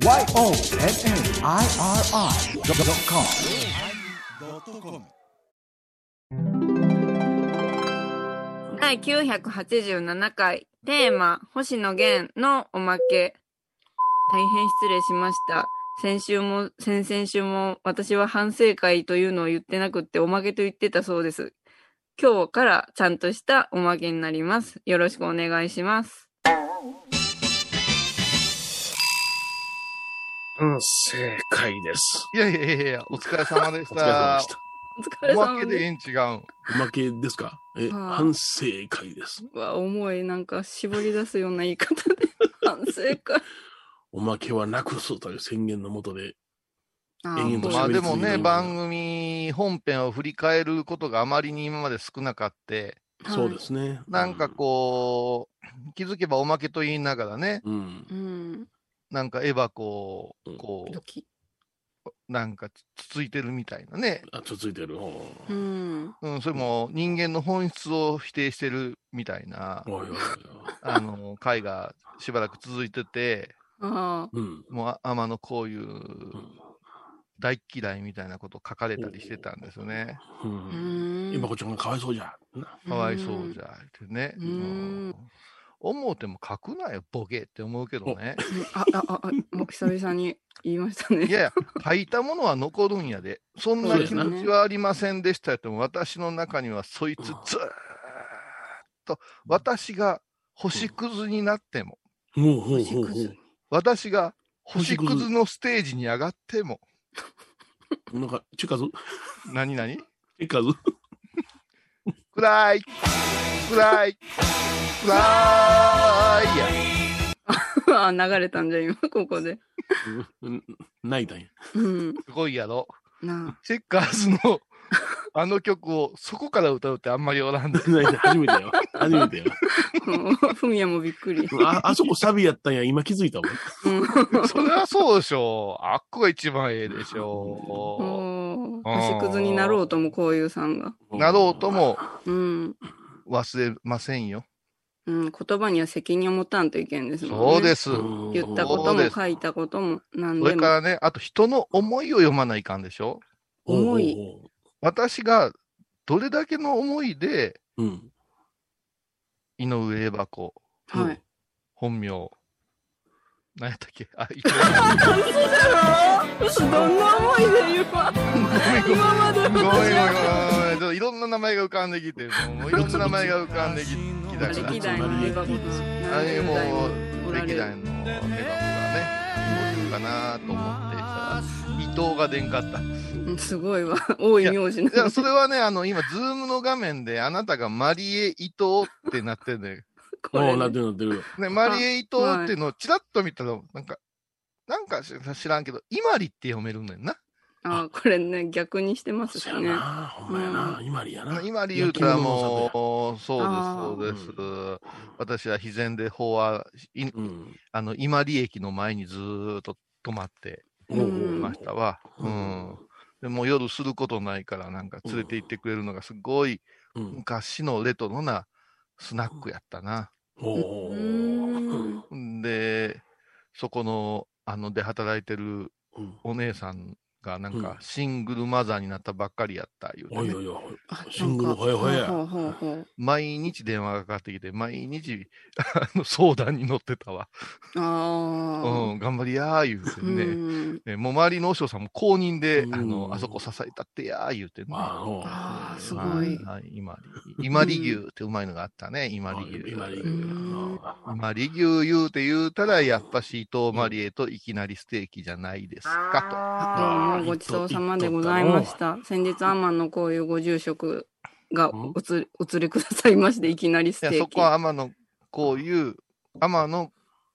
YONNIRI.com 第987回テーマ星野源のおまけ。大変失礼しました。先週も先々週も私は反省会というのを言ってなくっておまけと言ってたそうです。今日からちゃんとしたおまけになります。よろしくお願いします。うん、正解です。いやいやいやいや、お疲れ様でし お疲れ様たでし。た。お疲れおま様けでえん違うん。おまけですか？え、はい反省会です。すわ重いなんか絞り出すような言い方で 反省会おまけはなくすという宣言のもとで、あ延々とまあでもね、番組本編を振り返ることがあまりに今まで少なかって、そうですね。なんかこう、気づけばおまけと言いながらね、うん。うんなんかエバこうんう、こドキう、なんかつついてるみたいなね。あ、続いてる。おうーんうん、それも人間の本質を否定してるみたいな、おいおいおいあの、回がしばらく続いてて。もうあ天のこういううん大嫌いみたいなこと書かれたりしてたんですよね。う。うんん今こちゃんがかわいそうじゃ。なかわいそうじゃ、ってね。うんうん思うても書くなよ、ボケって思うけどね。うんあ、あ、あ、あ、もう久々に言いましたね。いやいや、書いたものは残るんやで。そんな気持ちはありませんでしたよっても、私の中にはそいつずーっと、私が星屑になっても。私が星星屑屑のステージに上がっても、なんか、チェッカーズ何？々チェッカーズ暗い暗い暗いや。あ、流れたんじゃ、今、ここで。うん泣いたんや。うん。すごいやろ。なチェッカーズのあの曲をそこから歌うってあんまりおらんで。初めてよ。初めてよ。ふみやもびっくり。あ、あそこサビやったんや。今気づいたもん。うん。それはそうでしょう。あっこが一番ええでしょおー星屑になろうとも、こういうさんが。う。なろうともうん。忘れませんよ。うん。言葉には責任を持たんといけんですもんね。そうです。うん言ったことも書いたことも何そでも。れからね、あと人の思いを読まないかんでしょ？重い私がどれだけの思いでううん。井上エバ子、はい。本名、何やったっけ？あ、伊藤。嘘だろ嘘どんな思いで今、今までごめんごめんごめんごめん。ちょっといろんな名前が浮かんできて、もういろんな名前が浮かんでききたから。歴代のエヴァ子あれもおられる歴代のエバ子がね、こういうかなと思ってした、伊藤が出んかった。すごいわ。多い名字いや、の。それはね、あの、今、ズームの画面で、あなたがマリエ伊藤ってなってるね。これおうなってるなってる。ね、マリエ伊藤っていうのをチラッと見たら、なんか、なんか知知らんけど、イマリって読めるんだよな。あ、これね、逆にしてますしね。そうやな。ほんまやな。今里やな。イマリ言うたらもう、そうあです、そうです。私は必然で法は、いうん。あの、イマリ駅の前にずーっと止まっていましたわ。ううんん。でもう夜することないから、なんか連れて行ってくれるのがすごいうん。昔のレトロなスナックやったな。で、そこの、あの、で働いてるうん。お姉さんが、なんうんか、シングルマザーになったばっかりやった、言うてね、おいおいおい。あシングルほやほや毎日電話がかかってきて、毎日、相談に乗ってたわ。ああ。うん、頑張りやー、言うてうね。ん。ねもう周りの和尚さんも公認で、うんあの、あそこ支えたってやー、言うてね。あのあーすごはいい。はい、今里。今里牛ってうまいのがあったね、今里牛。今里うん今里牛言うて言うたら、やっぱし伊藤マリエといきなりステーキじゃないですかどうもごちそうさまでございました。先日、アマンのこういうご住職がうんおつ お連れくださいまして、いきなりスと。いや、テーキそこ。は天野、こういう、天野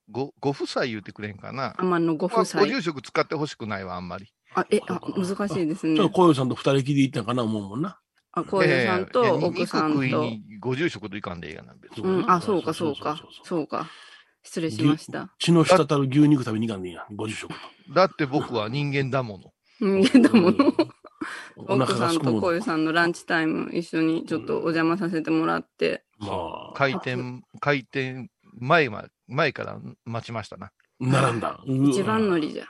ご、ご夫妻言うてくれんかな。アマンのご夫妻ご。住職使ってほしくないわ、あんまり。あ、え、あ、難しいですねちょっと。小遊さんと二人きり行ったんかな思うもんな。あ、小遊さんいやといや奥さんと。ご住職といかんでええやな、別に。うん、あ、そうか、そうかそうか。失礼しました。血の滴る牛肉食べに行かんねんや。ご住職と。だって僕は人間だもの。人間だもの。奥さんと。小遊さんのランチタイム一緒にちょっとお邪魔させてもらって。まあ。開店、開店前まで、前から待ちましたな。並んだ。一番乗りじゃ。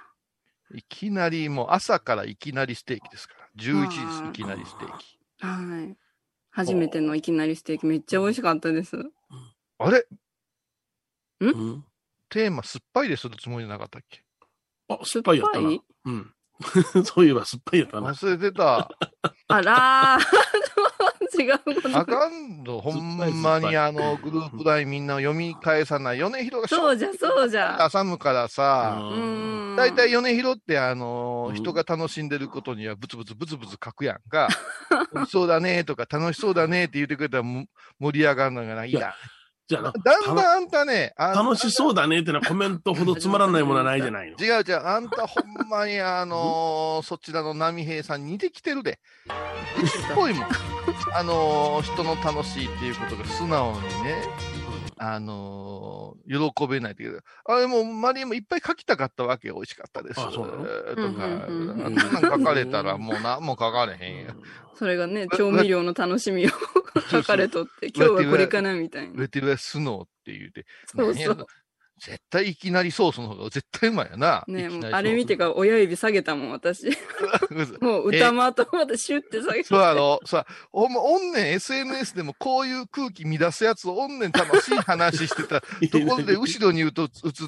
いきなりもう朝からいきなりステーキですから。11時ですいきなりステーキ。はい。初めてのいきなりステーキめっちゃ美味しかったです。あれ？うん？テーマ酸っぱいでするつもりなかったっけ？あ、酸っぱいやったな。うん。そういえば酸っぱいやったな。忘れてた。あらー。違うこと。あかんの、ほんまにあの、グループラインみんな読み返さない。米広がそうじゃ、そうじゃ。挟むからさ。大体米広ってあの、うん人が楽しんでることにはブツブツブツブツ書くやんか。美味しそうだねとか楽しそうだねって言ってくれたらも盛り上がるのがない。いいやや、じゃあな。だんだんあんたね、あの楽しそうだねってのはコメントほどつまらないものはないじゃないの。違う違う、あんたほんまにあのーそちらの波平さんに似てきてるで。っぽいもん。あのー人の楽しいっていうことが素直にね、あのー喜べないという。あれもう、マリエもいっぱい書きたかったわけよ。美味しかったです。あそうとか、うんうんうんあんなの書かれたらもう何も書かれへんや。それがね、調味料の楽しみを 書かれとって、今日はこれかなみたいな。レティルスノーって言うて。そうそう絶対いきなりソースの方が絶対うまいよな。ねあれ見てから親指下げたもん、私。もう歌間とまたシュって下げて。そうやろ？さ、ほんま、おんねん SNS でもこういう空気乱すやつおんねん楽しい話してた。ところで後ろに映っ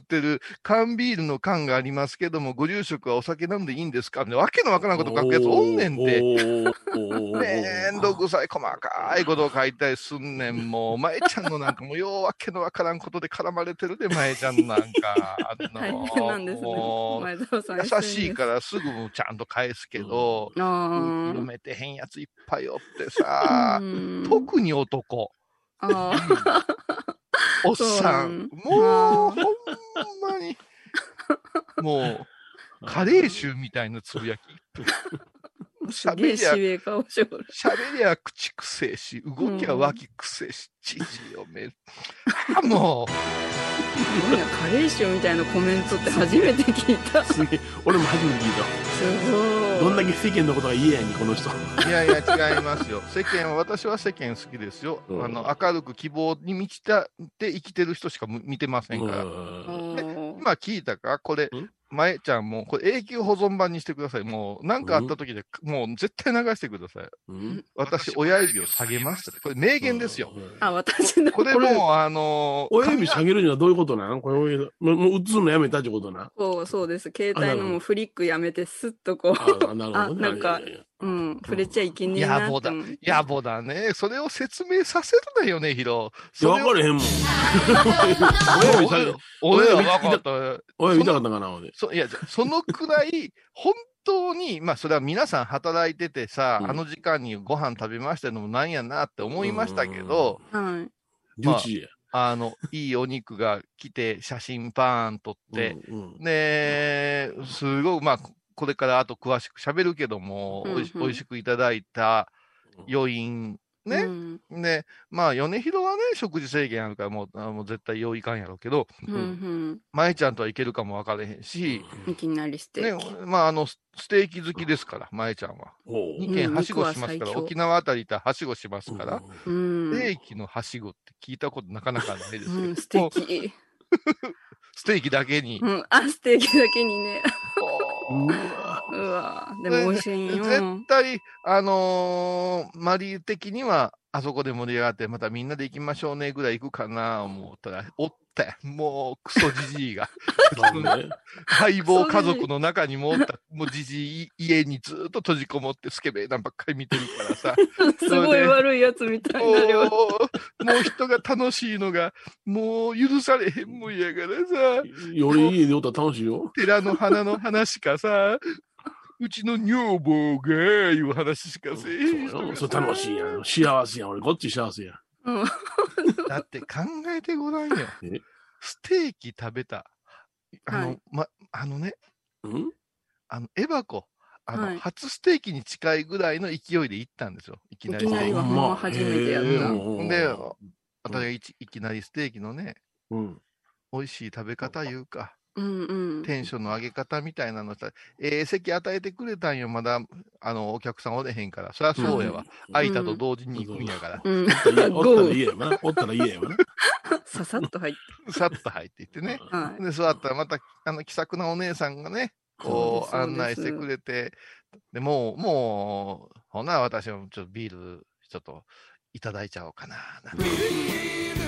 てる缶ビールの缶がありますけども、ご住職はお酒飲んでいいんですか？わけのわからんこと書くやつおんねんて。めんどくさい細かいことを書いたりすんねん。もう、まえちゃんのなんかもうようわけのわからんことで絡まれてるで、まえちゃんなんか。あの大変なんですねも。う。優しいからすぐちゃんと返すけど、読めてへんやついっぱいおってさ特に男、あおっさん、もう、ほんまに、もう、カレー臭みたいなつぶやき。し喋りびれ顔しょる。喋りゃ口くせえし、動きゃ脇くせえし、知事読める。あ、もすカレー臭みたいなコメントって初めて聞いた。すすげえ。俺も初めて聞いごい。た。どんだけ世間のことが嫌やに、この人。う、いやいや、違いますよ。世間は、私は世間好きですよ。うんあの、明るく希望に満ちたって生きてる人しかむ見てませんから。うん今聞いたか？これん、まえちゃんも、これ永久保存版にしてください。もう、なんかあった時で、もう絶対流してください。うん？私、親指を下げました。これ名言ですよ。。あ、私のこれもう、あのー親指下げるにはどういうことなのこれ、もうもう映すのやめたってことな。こう、そうです。携帯のもうフリックやめて、スッとこあなるほどなんかいやいやいやう、うん、触れちゃいけねえなって思って。野暮だね。それを説明させるなよね、ヒロ。いや、分かれへんもん。俺は親指分かった。親指痛かったかな、俺。そいや、じゃあそのくらい、本当に、まあ、それは皆さん働いててさ、うんあの時間にご飯食べましたのもなんやなって思いましたけど、はい。11時や。あの、いいお肉が来て、写真パーン撮って、うんうんねすごい、まあ、これからあと詳しく喋るけども、うんうんおいし美味しくいただいた余韻、ね、うん。ね、まあ、米広はね、食事制限あるから、もう、あもう絶対用意かんやろうけど、うん。うん。舞ちゃんとはいけるかも分かれへんし、いきなりステねーキ。、まあ、あの、スステーキ好きですから、舞ちゃんは。ほう2軒はしごしますから、肉は最強沖縄あたり行ったらはしごしますから、うん。ステーキのはしごって聞いたことなかなかないですよ。うん、ステーキ。ステーキだけに。うん、あ、ステーキだけにね。うわうわでも美味しいんよ。絶対、あのーマリー的には、あそこで盛り上がって、またみんなで行きましょうねぐらい行くかな思ったら、おって、もうクソじじいが。相棒家族の中にもおった、もうじじい家にずっと閉じこもってスケベーなんばっかり見てるからさ。すごい悪いやつみたいもなもう人が楽しいのが、もう許されへんもんやからさ。俺家でおったら楽しいよ。寺の花の話かさ、うちの女房が、いう話しかせえへん人そうよ。がそれ楽しいやん。幸せやん。俺、こっち幸せやん。うん。だって考えてごらんよえ？ステーキ食べた。あの、はいま、あのね、うん？あの、エバコ、あの、はい初ステーキに近いぐらいの勢いで行ったんですよ。いきなりいきなりは初めてやったで、私がいちいきなりステーキのね、うん。美味しい食べ方いうか、うんうん。テンションの上げ方みたいなのさ、ええ席与えてくれたんよ、まだ、あの、お客さんおれへんから。そりゃそうやわ。空いたと同時に行くんやから。うん。おったら家やわな。おったら家やわな。ささっと入って。さっと入っていってね。はい。で、座ったらまた、あの、気さくなお姉さんがね、こう、案内してくれて、で、もう、もう、ほな、私もちょっとビール、ちょっと、いただいちゃおうかな、なんて。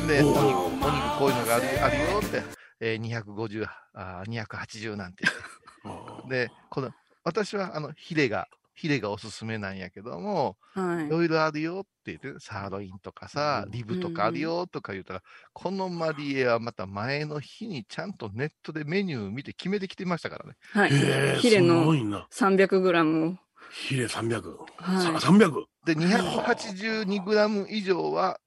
で、おお肉、ーお肉こういうのがあるあるよって、えー、250、あー280なんて。で、この、私は、あの、ヒレが、ヒレがおすすめなんやけども、はいい。ろいろあるよって言って、サーロインとかさ、うんリブとかあるよとか言うたら、このマリエはまた前の日にちゃんとネットでメニュー見て決めてきてましたからね。はい。ヒレのごいな。300グラムを。ヒレ300。はいさ 300? で、282グラム以上は、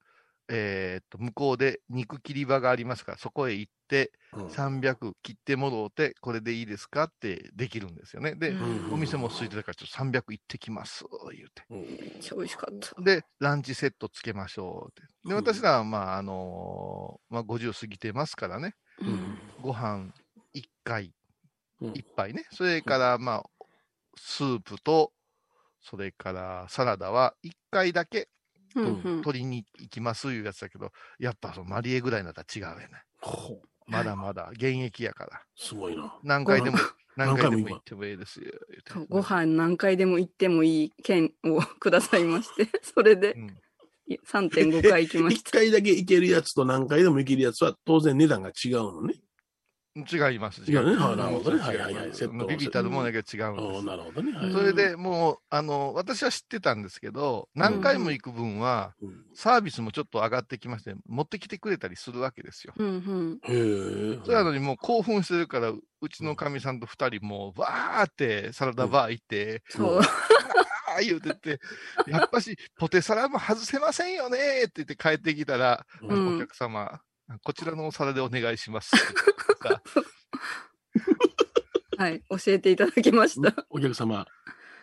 えーっと、向こうで肉切り場がありますから、そこへ行って、うん300切ってもろうて、これでいいですかってできるんですよね。で、うんお店も空いてたから、ちょっと300行ってきます、言うて。うんめっちゃ美味しかった。で、ランチセットつけましょうって。で、うん私らは、まあ、あのーまあ、50過ぎてますからね。うんご飯1回、うん1杯ね。それから、まあ、スープと、それからサラダは1回だけうんうん取りに行きますいうやつだけど、やっぱそのマリエぐらいになったら違うよね。まだまだ現役やから。すごいな。何回でも、何回でも行ってもいいですよ。ご飯何回でも行ってもいい券をくださいまして、それでうんい3.5回行きまし一た。回だけ行けるやつと何回でも行けるやつは当然値段が違うのね。違います。いなるほどねはいはいはいセットもうビビたるものだけ違うん。なるほどね。はいそれでもう、あの、私は知ってたんですけど、何回も行く分は、うんサービスもちょっと上がってきまして、持ってきてくれたりするわけですよ。うんうん。へえ。それなのにもう興奮してるから、うちのかみさんと二人もう、わーってサラダバー行って、そう。ああ言うてって、やっぱしポテサラも外せませんよねって言って帰ってきたら、うんお客様、こちらのお皿でお願いします はい。教えていただきました。お客様、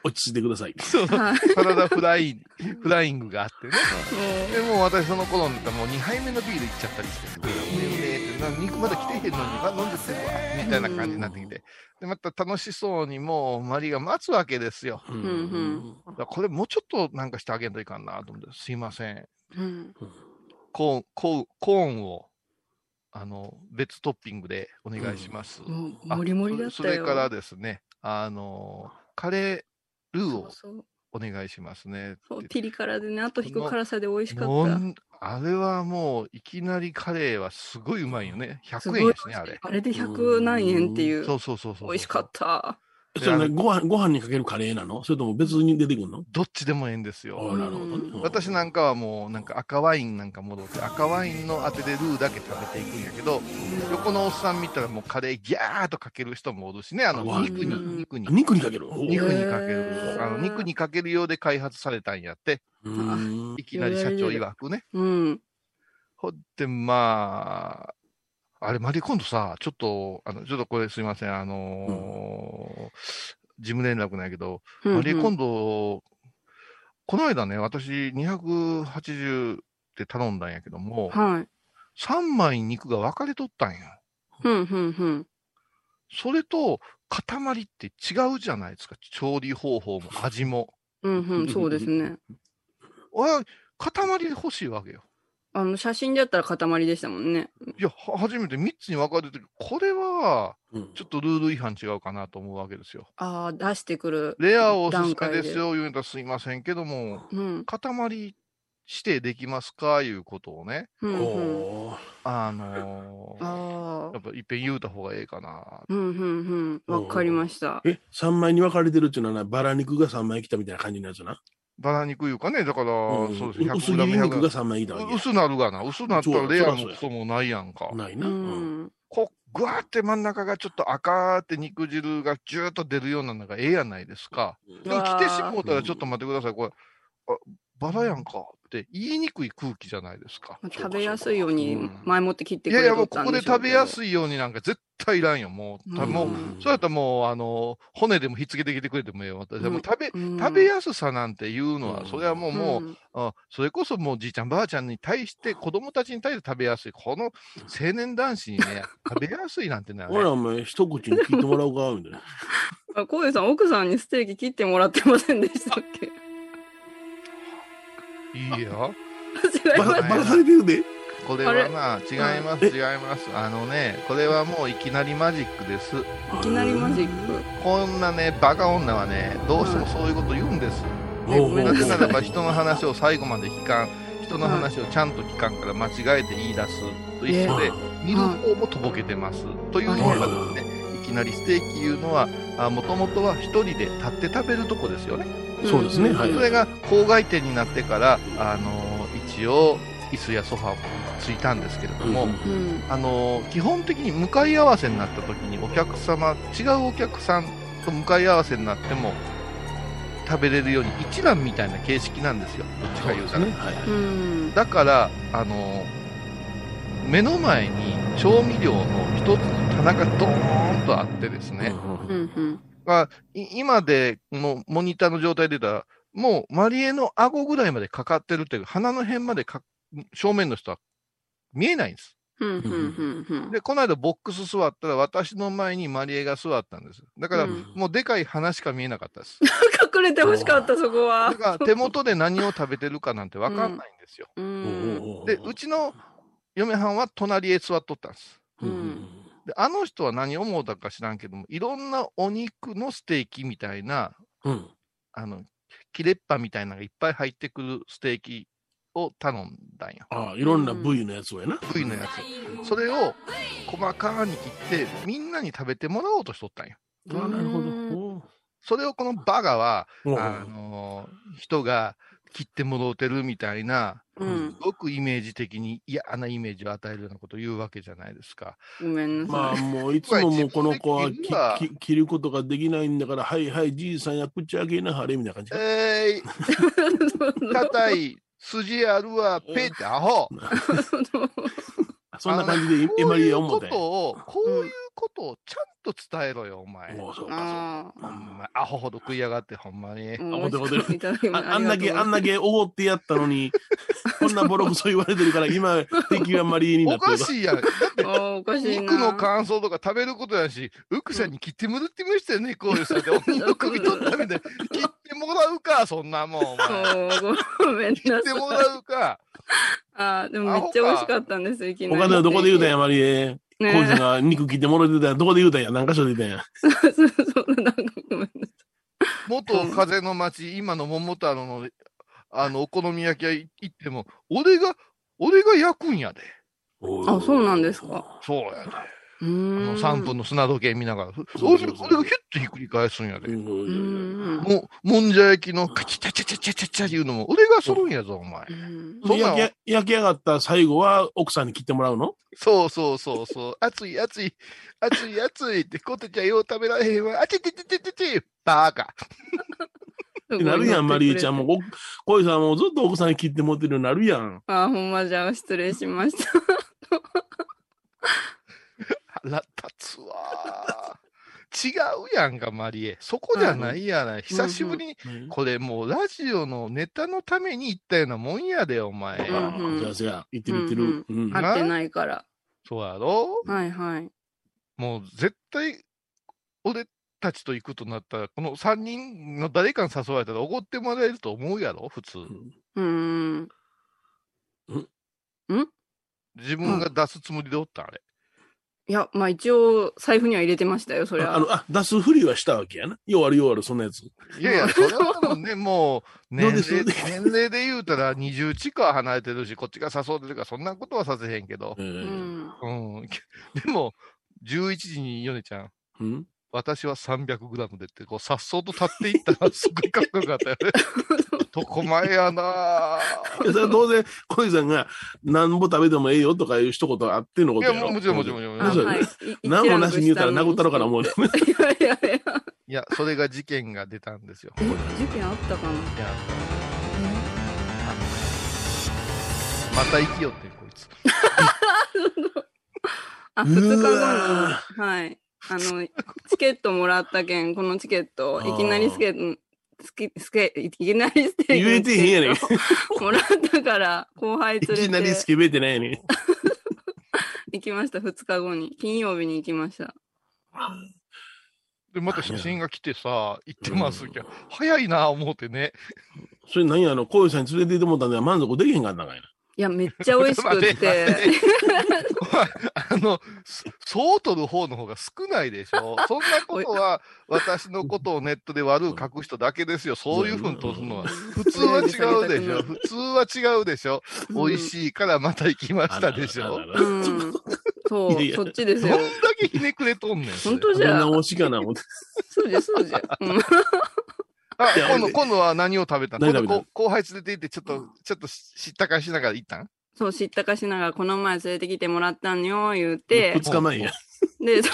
落ち着いてください。そうはい。サラダフライ、フライングがあってね。もでもう私その頃になったらもう2杯目のビールいっちゃったりして、うめうめって、な肉まだ来てへんのに、あ、飲んでってるわ、みたいな感じになってきて。で、また楽しそうにもうマリが待つわけですよ。ううんだからこれもうちょっとなんかしてあげんといかんなと思って、すいません。う、うん。コーン、コーン、コーンを、あの、別トッピングでお願いします。もう、あもりもりだったよ。それからですね、あの、カレールーを。お願いしますねそう、ピリ辛でね、あと引く辛さで美味しかもった。んあれはもう、いきなりカレーはすごいうまいよね。100すごい円ですね、あれ。あれで100何円っていう。そうそうそうそう。美味しかった。それね、ご飯、ご飯にかけるカレーなの？それとも別に出てくるの？どっちでもええんですあよ。あなるほどね。うん私なんかはもう、なんか赤ワインなんか戻って、赤ワインの当てでルーだけ食べていくんやけど、横のおっさん見たらもうカレーギャーっとかける人もおるしね、あのあ肉に、うん肉に。肉にかける肉にかけへる。ーあの肉にかけるようで開発されたんやって、うんいきなり社長曰くね。うん。ほって、まあ、あれ、マリ今度さ、ちょっと、あの、ちょっとこれすいません、あのー事務連絡なんやけど、うんマリ今度、この間ね、私280って頼んだんやけども、はい。3枚肉が分かれとったんや。うん、うん、うん。それと、塊って違うじゃないですか。調理方法も味も。うん、うん、そうですね。俺は塊欲しいわけよ。あの、写真でやったら塊でしたもんね。いや、は初めて3つに分かれてる。これは、うんちょっとルール違反違うかなと思うわけですよ。ああ、出してくる。レアおすすめでですよ、言うんだらすいませんけども、うん。塊指定できますかいうことをね、うん、うん。あのーああ。やっぱいっぺん言うた方がええかな。うん、うん、うん。わかりました。え、三枚に分かれてるっていうのはな、バラ肉が三枚来たみたいな感じのやつな。バラ肉いうかね、だから、うんそうですね、薄切100り肉が100三枚来たわけや薄なるがな。薄なったらレアもそうそらそうやクソもないやんか。うないな。うんん。こう、ぐわーって真ん中がちょっと赤って肉汁がジューッと出るようなのがええやないですか。でも来てしもうたらちょっと待ってください。これ、あ、バラやんかって言いにくい空気じゃないですか。まあ食べやすいようにうん前もって切ってくれいやいや、もうここで食べやい。すいようになんか絶対いらんよ。もう、たもう、うんそうやったらもう、あの、骨でもひっつけてきてくれてもええわ。私はもう食べ、うん食べやすさなんていうのは、うんそれはもう、もう、んあそれこそもうじいちゃんばあちゃんに対して、子供たちに対して食べやすい。この青年男子にね、食べやすいなんてね、ほら、お前、一口に聞いてもらおうか、みたいな。あ、コウエさん、奥さんにステーキ切ってもらってませんでしたっけ？いいよ。違いまバラバラされてるで。これはな、違います、違います。あのね、これはもういきなりマジックです。いきなりマジック？こんなね、バカ女はね、どうしてもそういうこと言うんです。なぜならば人の話を最後まで聞かん、人の話をちゃんと聞かんから間違えて言い出すと一緒で、見る方もとぼけてます。というのがですね、いきなりステーキいうのは、もともとは一人で立って食べるとこですよね。そうですね。はい。それが郊外店になってから、あの一応、椅子やソファーもついたんですけれども、うんうん。あの基本的に向かい合わせになった時にお客様違うお客さんと向かい合わせになっても食べれるように一覧みたいな形式なんですよ。どっちか言うたら、ね。はい。だからあの目の前に調味料の一つの棚がドーンとあってですね、うんうんうんうん。まあ、い今でのモニターの状態で言ったらもうマリエの顎ぐらいまでかかってるっていう鼻の辺までか正面の人は見えないんです。で、この間ボックス座ったら、私の前にマリエが座ったんです。だから、うんもうでかい花しか見えなかったです。隠れてほしかった、そこはだ。から、手元で何を食べてるかなんてわかんないんですよ。う。うんんで、うちの嫁はんは隣へ座っとったんです。うんで、あの人は何を思うたか知らんけども、いろんなお肉のステーキみたいな、うんあの、切れっぱみたいなのがいっぱい入ってくるステーキを頼んだんよ。ああ、いろんな部位のやつをやな。部位のやつ。それを細かに切って、みんなに食べてもらおうとしとったんよ。ああ、なるほうんど。それをこのバガは、あの人が切ってもろうてるみたいな、うんす。ごくイメージ的に嫌なイメージを与えるようなことを言うわけじゃないですか。ごめんなまあ。もういつももうこの子は切るわきき切ることができないんだから、はいはい、じいさんや口開けなはれみたいな感じか。えー、硬い筋あるわ、ペってアホ。そんな感じでエマリエ思って。こういうことを、ちゃんと伝えろよ、お前。おうそうかあほんまアホほど食いやがって、ほんまにあ。。あほんとほんといただきますああんだけ、あんだけ。けおごってやったのに、こんなボロクソ言われてるから、今、敵がマリエになおってるかしいやん。だって あーおかしいな。肉の感想とか食べることやし、ウクさんに切ってもらってましたよね、こういうさ。で、お肉首取ったみたい切ってもらうか、そんなもん、お前。そうごめんな切ってもらさい。うか。あーでもめっちゃ美味しかったんです、いきなり。他ではどこで言うたんや、マリエ。コねイさんが肉切ってもらってたんや、どこで言うたんや、何箇所で言うたんや？そうそう、なんかごめんなさ元風の町、今の桃太郎の、あの、お好み焼き屋行っても、俺が、俺が焼くんやで。あそうなんですか。そうやで。あ。の3分の砂時計見ながら。そう俺そうそう俺がヒュッとひっくり返すんやで。もう、もんじゃ焼きのカチャチャチャチャチャチャ言うのも、俺がするんやぞ、お前う。んそんなん焼き焼き上がった最後は奥さんに切ってもらうの？そうそうそうそう。熱 い熱い、熱い熱いって、コテちゃんよう食べられへんわ。あちちちちちちバーカ。っ てなるやん、マリエちゃんも。おコイさんもずっと奥さんに切ってもってるようになるやん。あー、ほんまじゃあ失礼しました。腹立つわー。違うやんか、マリエ。そこじゃないやない。久しぶりに、これもうラジオのネタのために行ったようなもんやで、お前。じゃあ、じゃあ、言ってる？言ってる。うん合ってないから。そうやろ？はいはい。もう絶対、俺たちと行くとなったら、この3人の誰かに誘われたらおごってもらえると思うやろ、普通。うーん。自分が出すつもりでおった、あれ。いや、まあ一応、財布には入れてましたよ、そりゃ。あの、あ、出すふりはしたわけやな。ようあるようある、そんなやつ。いやいや、それはもうね、もう、年齢年齢で言うたら20近く離れてるし、こっちが誘うてるから、そんなことはさせへんけど。えうーん。うん。でも、11時にヨネちゃん、うん？私は300グラムでって、こう、さっそうと立っていったら、すごいかっこよかったよね。男前やなぁいやそれは当然、コイさんが、なんぼ食べてもええよとかいう一言あってのこいや、とやろ。もちろんもちろんもちろん。あ、そうはい。何もなしに言うたら殴ったろかな思う いね。やいやいや。いや、それが事件が出たんですよ。え、事件あったかな？いや、また生きよって、こいつ。あ、日後に、わはい。あの、チケットもらったけん、このチケット、いきなりスケート、スケ、スケ、いきなりステーキ言えてへんやねん。もらったから、後輩い連れて。きなりスケベってないやねん。行きました、二日後に。金曜日に行きました。で、また写真が来てさ、行ってますけど、早いなぁ思ってね。それ何やあの、コイさんに連れて行ってもらったんでは満足できへんかったんかいな。いや、めっちゃ美味しくてて。あの、そそう取る方の方が少ないでしょ？そんなことは、私のことをネットで悪く書く人だけですよ。そういうふうに取るのは。普通は違うでしょ？普通は違うでしょ？美味しいからまた行きましたでしょ？そう、そっちですどんだよ。けひねくれとんねん。本当じゃ。直しかな思って。そうじゃ、そうじゃ。うん。あ、今度、今度は何を食べたの？後輩連れて行って、ちょっと、ちょっと知ったかしながら行ったん？そう、知ったかしながら、この前連れてきてもらったんよ、言うて。二日前や。で、そう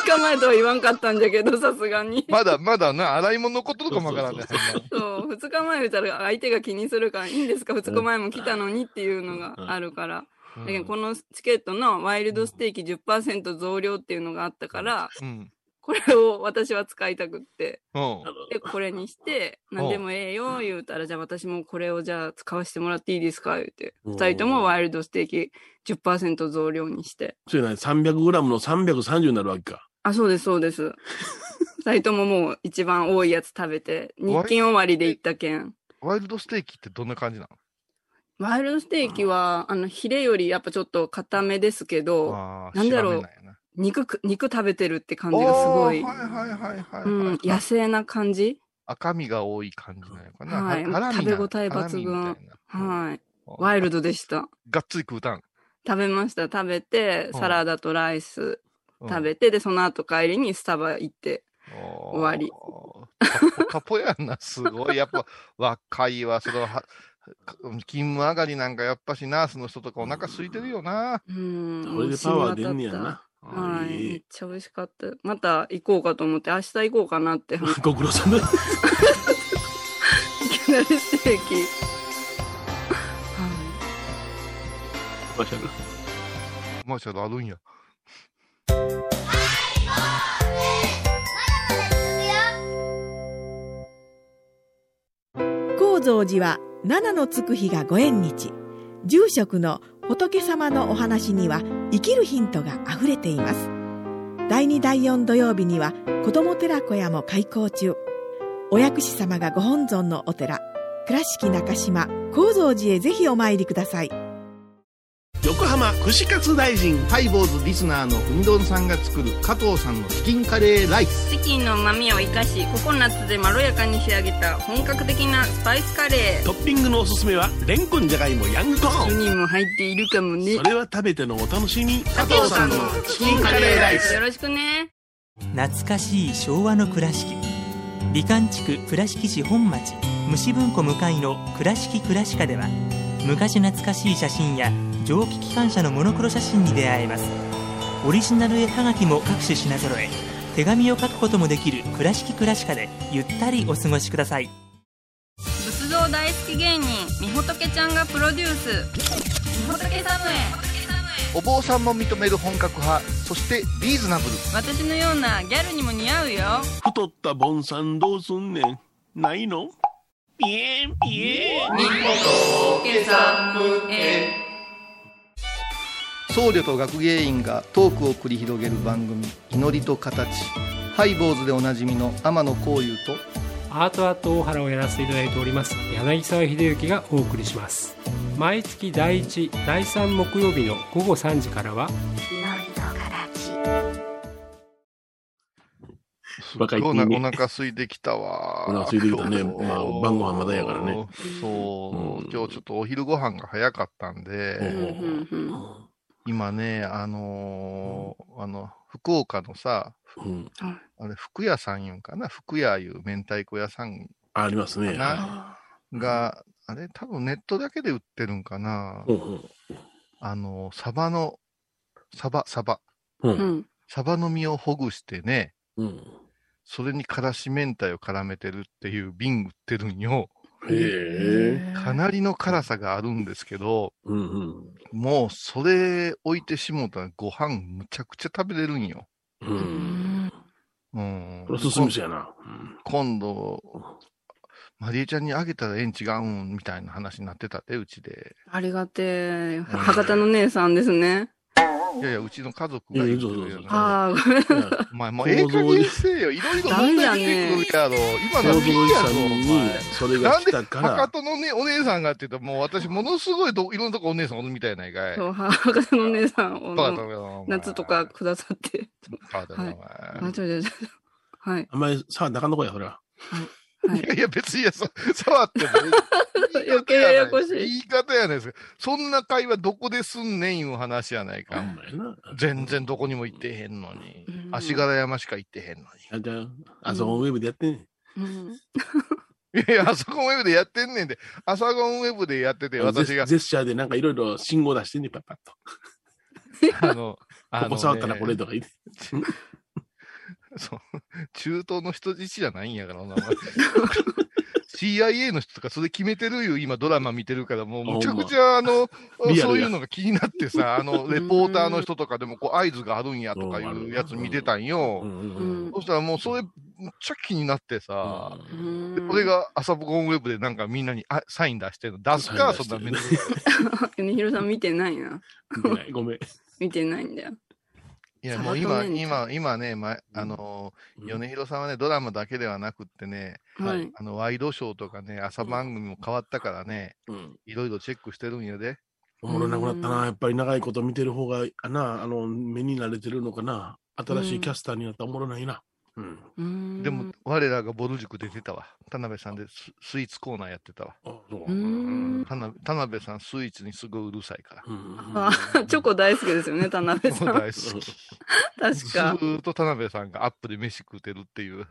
二日前とは言わんかったんじゃけど、さすがに。まだ、まだな、洗い物のこととかもわからんね。そうそうそう、二日前言ったら相手が気にするから、いいんですか？二日前も来たのにっていうのがあるから。だけど、このチケットのワイルドステーキ10%増量っていうのがあったから、うん。これを私は使いたくって。うん。で、これにして、何でもええよ、言うたら、じゃあ私もこれをじゃあ使わせてもらっていいですか？言うて。うん二人ともワイルドステーキ10%増量にして。それな、300グラムの330になるわけか。あ、そうです、そうです。二人とももう一番多いやつ食べて、日勤終わりで行ったけん。ワイルドステーキってどんな感じなの？ワイルドステーキは、あの、ヒレよりやっぱちょっと固めですけど、なんだろう肉く、肉食べてるって感じがすごいおー、はいはいはいはい。うん、野生な感じ？赤身が多い感じなのかな？はい食べ応え抜群はい。ワイルドでした。がっつり食うたん？食べました。食べて、うんサラダとライスうん食べて、で、その後帰りにスタバ行って。終わり。カポ カポやんな、すごい。やっぱ若いわ、そのは、勤務上がりなんかやっぱしナースの人とかお腹空いてるよな。うん。これでパワー出んねやな。はい。めいっちゃ美味しかった。また行こうかと思って、明日行こうかなって。い ご苦労さんだ。きなりステーキ。はい。マシャル。マーシャルあるんや。高蔵寺は七のつく日がご縁日住職の仏様のお話には生きるヒントがあふれています。第2第4土曜日には子ども寺小屋も開校中。お薬師様がご本尊のお寺倉敷中島・高蔵寺へぜひお参りください。横浜串カツ大臣。ハイボーズリスナーのうみどんさんが作る加藤さんのチキンカレーライス。チキンの旨味を生かし、ココナッツでまろやかに仕上げた本格的なスパイスカレー。トッピングのおすすめは、レンコンじゃがいもヤングコーン。人も入っているかもねそ。れは食べてのお楽しみ。加藤さんのチキンカレーライス。よろしくね。懐かしい昭和の倉敷美観地区倉敷市本町虫文庫向かいの「倉敷倉歯科」では昔懐かしい写真や蒸気機関車のモノクロ写真に出会えますオリジナル絵はがきも各種品揃え手紙を書くこともできる「倉敷倉歯科」でゆったりお過ごしください仏像大好き芸人、みほとけちゃんがプロデュース。みほとけサムへ。お坊さんも認める本格派、そしてリーズナブル。私のようなギャルにも似合うよ。太ったボンさんどうすんねん。ないの？ピエンピエン。僧侶と学芸員がトークを繰り広げる番組「祈りと形」ハイボーズでおなじみの天野幸雄とアートアート大原をやらせていただいております柳沢秀幸がお送りします毎月第1第3木曜日の午後3時からは若い今日な子にお腹空いてきたわ。お腹空いてきたね。今日まあ晩ご飯まだやからね。そう、うん。今日ちょっとお昼ご飯が早かったんで、今ね、あのーあの、福岡のさ、うん。あれ、福屋さん言うんかな？福屋いう明太子屋さん。ありますね。な？が、あれ、多分ネットだけで売ってるんかな、あの、サバの、サバ、サバ。サバの身をほぐしてね、うん。それにからし明太を絡めてるっていう瓶売ってるんよ。へえ。かなりの辛さがあるんですけど、うんうん。もうそれ置いてしもうたらご飯むちゃくちゃ食べれるんよ。う。うんん。うん。これ進むしやな。うん今度、マリエちゃんにあげたらええん違うんみたいな話になってたで、うちで。ありがてえ。博多の姉さんですね。いやいや、うちの家族いやが言ってそうそうそうるよね。ああ、ごめん。うんお前もうええ加減せえよ。いろいろ問題出てくるやろ。今のピーやぞ、さんおに前。それが来たか博ら、多のね、お姉さんがって言ったら、もう私、ものすごいどいろんなとこお姉さんおるみたいやないかい。そう、博多のお姉さんお前夏とかくださって。バカだよお前あ、ちょいちょいちょい。はい。あんまり触ったらあかんとこや、それは。はいいやいや、別にいや、そ触っても。余計ややこしい言い方やないですか。そんな会話どこですんねんいう話やないか。全然どこにも行ってへんのにう。ん足柄山しか行ってへんのに。あじゃあ、あそこウェブでやってんねん。うん。いや いや、あそこウェブでやってんねんで、アサゴンウェブでやってて、私が、ジェスチャーでなんかいろいろ信号出してんねん、パッパッと。あの、あのねここ触ったらこれとか言って。そう、中東の人質じゃないんやから、お前 CIA の人とかそれ決めてるいう今ドラマ見てるから、もうむちゃくちゃあの、そういうのが気になってさ、あの、レポーターの人とかでもこう合図があるんやとかいうやつ見てたんよ。そしたらもうそれ、むっちゃ気になってさ、うんでこれが朝ぼこんウェブでなんかみんなにあサイン出してるの。出すか、そんなめんどくさい 米広さん見てないな。見てないごめん。見てないんだよ。いや、もう今、今、今ね、ま、あの、米広さんはね、ドラマだけではなくってね、はいはい。あの、ワイドショーとかね、朝番組も変わったからね、うん。いろいろチェックしてるんやで。おもろなくなったな。やっぱり長いこと見てる方が、あな、あの、目に慣れてるのかな。新しいキャスターになったらおもろないな。でも、我らがボル塾出てたわ。田辺さんでススイーツコーナーやってたわ。あ、そう。う。ん。田辺田辺さん、スイーツにすごいうるさいから。チョコ大好きですよね、田辺さ。ん大好き。確ずか。ーっと田辺さんがアップで飯食うてるっていう、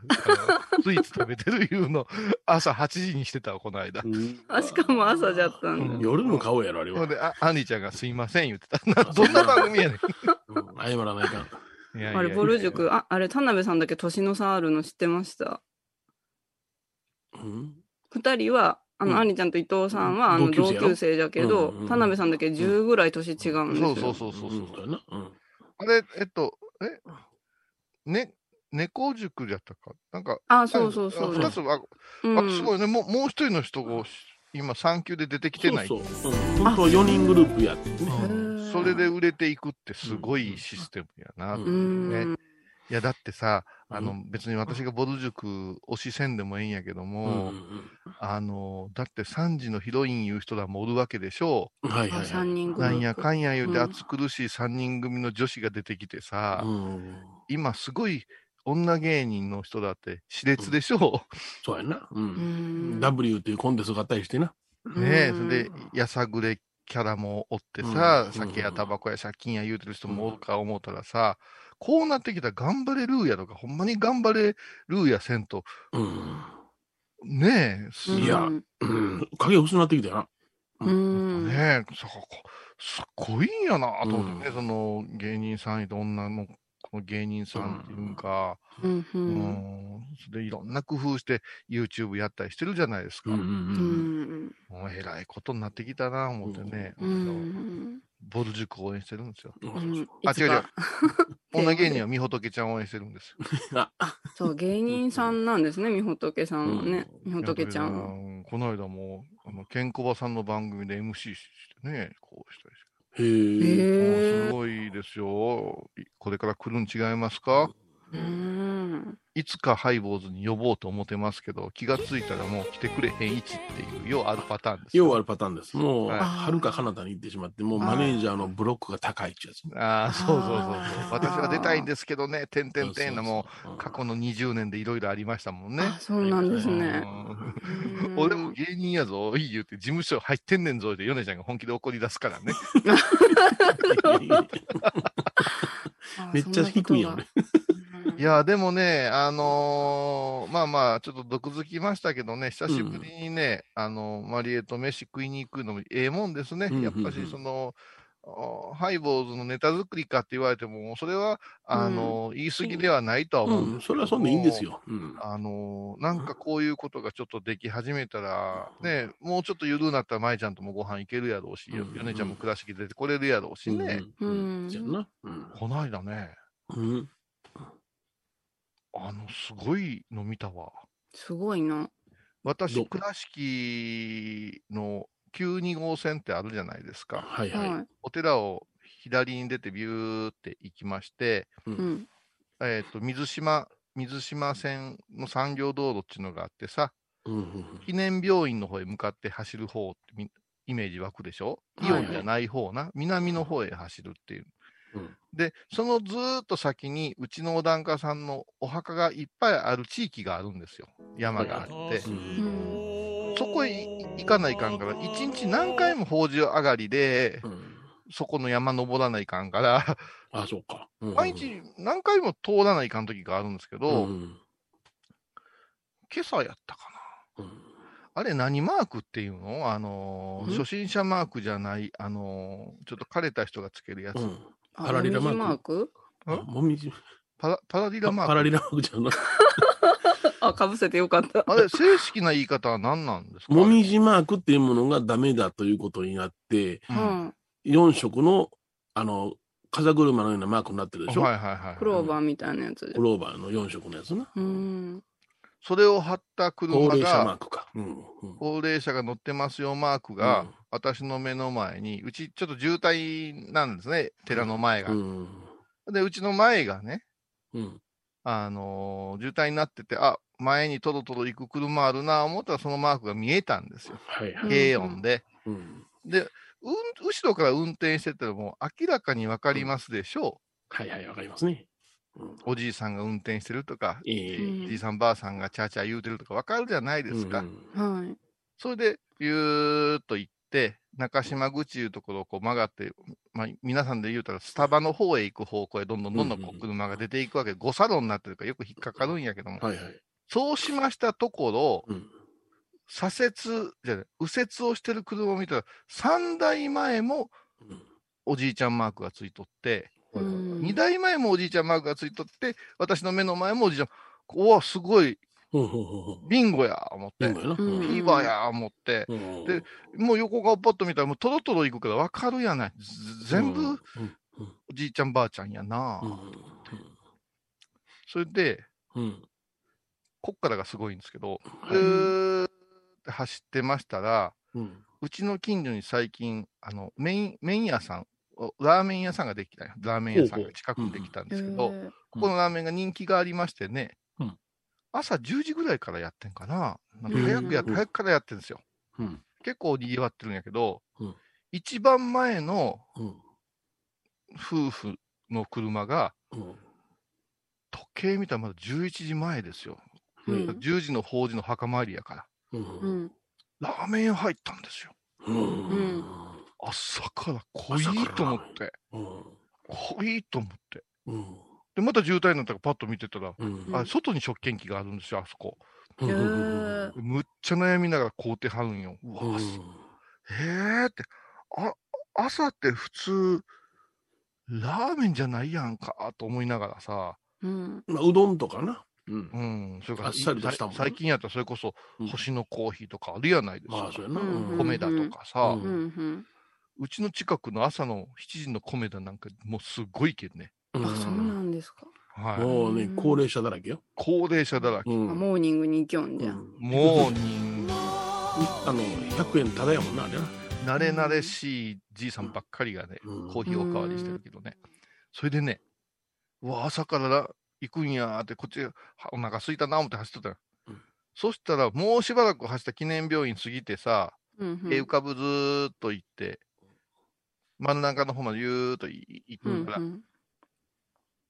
スイーツ食べてるいうの、朝8時にしてたわ、この間。うんあ、しかも朝じゃったんだ。夜の顔やろ、あれは。ほんで、あ、アンリちゃんがすいません言ってた。な どんな番組やねん謝らないかん。いやいやあれ、ボル塾、あ、あれ、田辺さんだけ年の差あるの知ってました？うん？二人は、あの、うんアンリちゃんと伊藤さんは、あの、同同級生やろ級生だけどうんうんうん、田辺さんだけ10ぐらい年違うんですよ。そうそうそうそう。んやなうんあれ、えっと、え、ね、猫塾じゃったか？なんか、あ、そうそうそうあ。二つ、あ、うんあすごいね、もう、もう一人の人が、今、産休で出てきてない。そうそう。うん本当は4人グループやってね。へーそれで売れていくってすごいシステムやな。うんうん。ねいや、だってさ、あの、別に私がボル塾推しせんでもええんやけどうんも、あの、だって3時のヒロインいう人らもおるわけでしょあ、うんはいはいはい。3人う。グループなんやかんや言うてうん暑苦しい3人組の女子が出てきてさ、うん今すごい女芸人の人だって熾烈でしょそうやな。う。うんん。W っていうコンテストがあったりしてな。う。ねえ、うんそれで、やさぐれキャラもおってさ、うん酒やタバコや借金や言うてる人もおるか思ったらさ、こうなってきたら頑張れルーやとか、ほんまに頑張れルーやせんと、うん。ねえ、いやうん。影薄くなってきたよな。うん。ねえ、そこすっごいんやなと思ってね、うんその芸人さんと女のこの芸人さんっていうか、うん。う。うんん、それでいろんな工夫して YouTube やったりしてるじゃないですか。うん。もうえらいことになってきたな思ってね、うん。ボル塾応援してるんですよ。うん。うんあ、違う違う。女芸人は みほとけちゃんを応援してるんですよ。そう、芸人さんなんですね、みほとけさんはね。みほとけちゃ。んは。この間も、あの、ケンコバさんの番組で MC してね、こうしたりして。へえ。すごいですよ。いこれから来るん違いますか？うん。いつかハイボーズに呼ぼうと思ってますけど、気がついたらもう来てくれへん位置っていう、ようあるパターンですよ。ようあるパターンです。もう、はるか彼方に行ってしまって、もうマネージャーのブロックが高いってやつ。ああ、そうそうそうそう。私は出たいんですけどね、てんてんてんのもそう過去の20年でいろいろありましたもんね。あ、そうなんですね。うん俺も芸人やぞ、いい言うて、事務所入ってんねんぞって、ヨネちゃんが本気で怒り出すからね。あめっちゃ低いやん、俺。。いや、でもね、あのーまあまあ、ちょっと毒づきましたけどね、久しぶりにね、あの、マリエと飯食いに行くのもええもんですね。うんやっぱし、その、あハイボーズのネタ作りかって言われても、それは、あの、言い過ぎではないとは思うんうん、それはそんでいいんです。よ。うん。あのなんかこういうことがちょっとでき始めたら、ね、もうちょっと緩うなったら、舞ちゃんともご飯行けるやろうし、うん米ちゃんも倉敷出てこれるやろうしね。うん。ううんん。じゃな。うん。この間ね、うん。あの、すごいの見たわ。すごいな。私、ど倉敷の9-2号線ってあるじゃないですか。はいはい。はい。お寺を左に出てビューって行きまして、う。うんん。えっ、と、水島、水島線の産業道路っていうのがあってさ、うんうん記念病院の方へ向かって走る方ってみイメージ湧くでしょイオンじゃない方な、南の方へ走るっていう。うんで、そのずーっと先に、うちのお檀家さんのお墓がいっぱいある地域があるんですよ。山があって。ううんん。そこへ行かないかんから、一日何回も法事上がりで、うんそこの山登らないかんから、あ、そうか。うん毎日何回も通らないかん時があるんですけど、うん今朝やったかな。うんあれ何マークっていうの？あのーん初心者マークじゃない、あのーちょっと枯れた人がつけるやつ。パラリラマーク？マーク？ん？あもみじ、パラパラリラマーク。パラリラマークじゃな あ、かぶせてよかった。あれ、正式な言い方は何なんですか？もみじマークっていうものがダメだということになって、う。うんん。4色の、あの、風車のようなマークになってるでしょ、はいはいはい。クローバーみたいなやつでク。ローバーの4色のやつな。うん。それを貼った高車齢者マーが、クか。うんうん高齢者が乗ってますよマークが、うん私の目の前に、うちちょっと渋滞なんですね、寺の前が。うんで、うちの前がね、うんあのー渋滞になってて、あ、前にトロトロ行く車あるな思ったらそのマークが見えたんですよ。はいはい。平音で。うんで、うん、後ろから運転してても明らかにわかりますでしょはいはい、わかりますね。うんう。おじいさんが運転してるとか、じいさんばあさんがチャーチャー言うてるとかわかるじゃないですか。それで、ビューっと行中島口いうところをこう曲がって、まあ、皆さんで言うたらスタバの方へ行く方向へどんどんどんどんこう車が出ていくわけ。で、5サロンになってるからよく引っかかるんやけども、はいはい。そうしましたところ、うん。左折、じゃない右折をしてる車を見たら、3台前もうん。おじいちゃんマークがついとって、うん。2台前もおじいちゃんマークがついとって、私の目の前もおじいちゃん、おわ、すごい、ビンゴや、思って、いいのよな。うん。フィーバーや、思って、うん。でもう横顔パッと見たら、もうトロトロ行くから分かるやない。ず全部おじいちゃんばあちゃんやな。うんそれで、うん。こっからがすごいんですけど、はい。ずーって走ってましたら、うちの近所に最近、あの、麺、麺屋さん、おラーメン屋さんができたラーメン屋さんが近くにできたんですけど、へここのラーメンが人気がありましてね、うん朝10時ぐらいからやってんかな。なんかうん。早くやって、早くからやってるんですよ。うん。結構賑わってるんやけど、うん。一番前のうん。夫婦の車が、うん。時計見たらまだ11時前ですよ。うん。10時の法事の墓参りやから。ラーメン屋入ったんですよ。うん。朝から濃いと思って。うん。濃いと思って。うんで、また渋滞になったからパッと見てたら、うん。あ外に食券機があるんですよ、あそこ。むっちゃ悩みながら買うてはるんよ。うわ、うんへえって、あ、朝って普通、ラーメンじゃないやんか、と思いながらさ、うん。まあうどんとかな。うん。うん、それからあっさりとしたもん最近やったらそれこそうん。星のコーヒーとかあるやないですか。まあそうやな。うん。米田とかさ、ううん。ん。うちの近くの朝の7時の米田なんかもうすごいけんね。うん。あ、そうなんですか？はい。もうね、高齢者だらけよ。高齢者だらけ。うんあモーニングに行きょんじゃん。モーニング、あの、100円ただやもんな、あれな。慣れ慣れしいじいさんばっかりがね、うんコーヒーおかわりしてるけどね。それでね、うわ、朝から行くんやーって、こっちはお腹空いたな思って走っとったら、うんそしたらもうしばらく走った記念病院過ぎてさ、うんえ浮かぶずーっと行って、真ん中の方までゆーっとい行うんったら、うん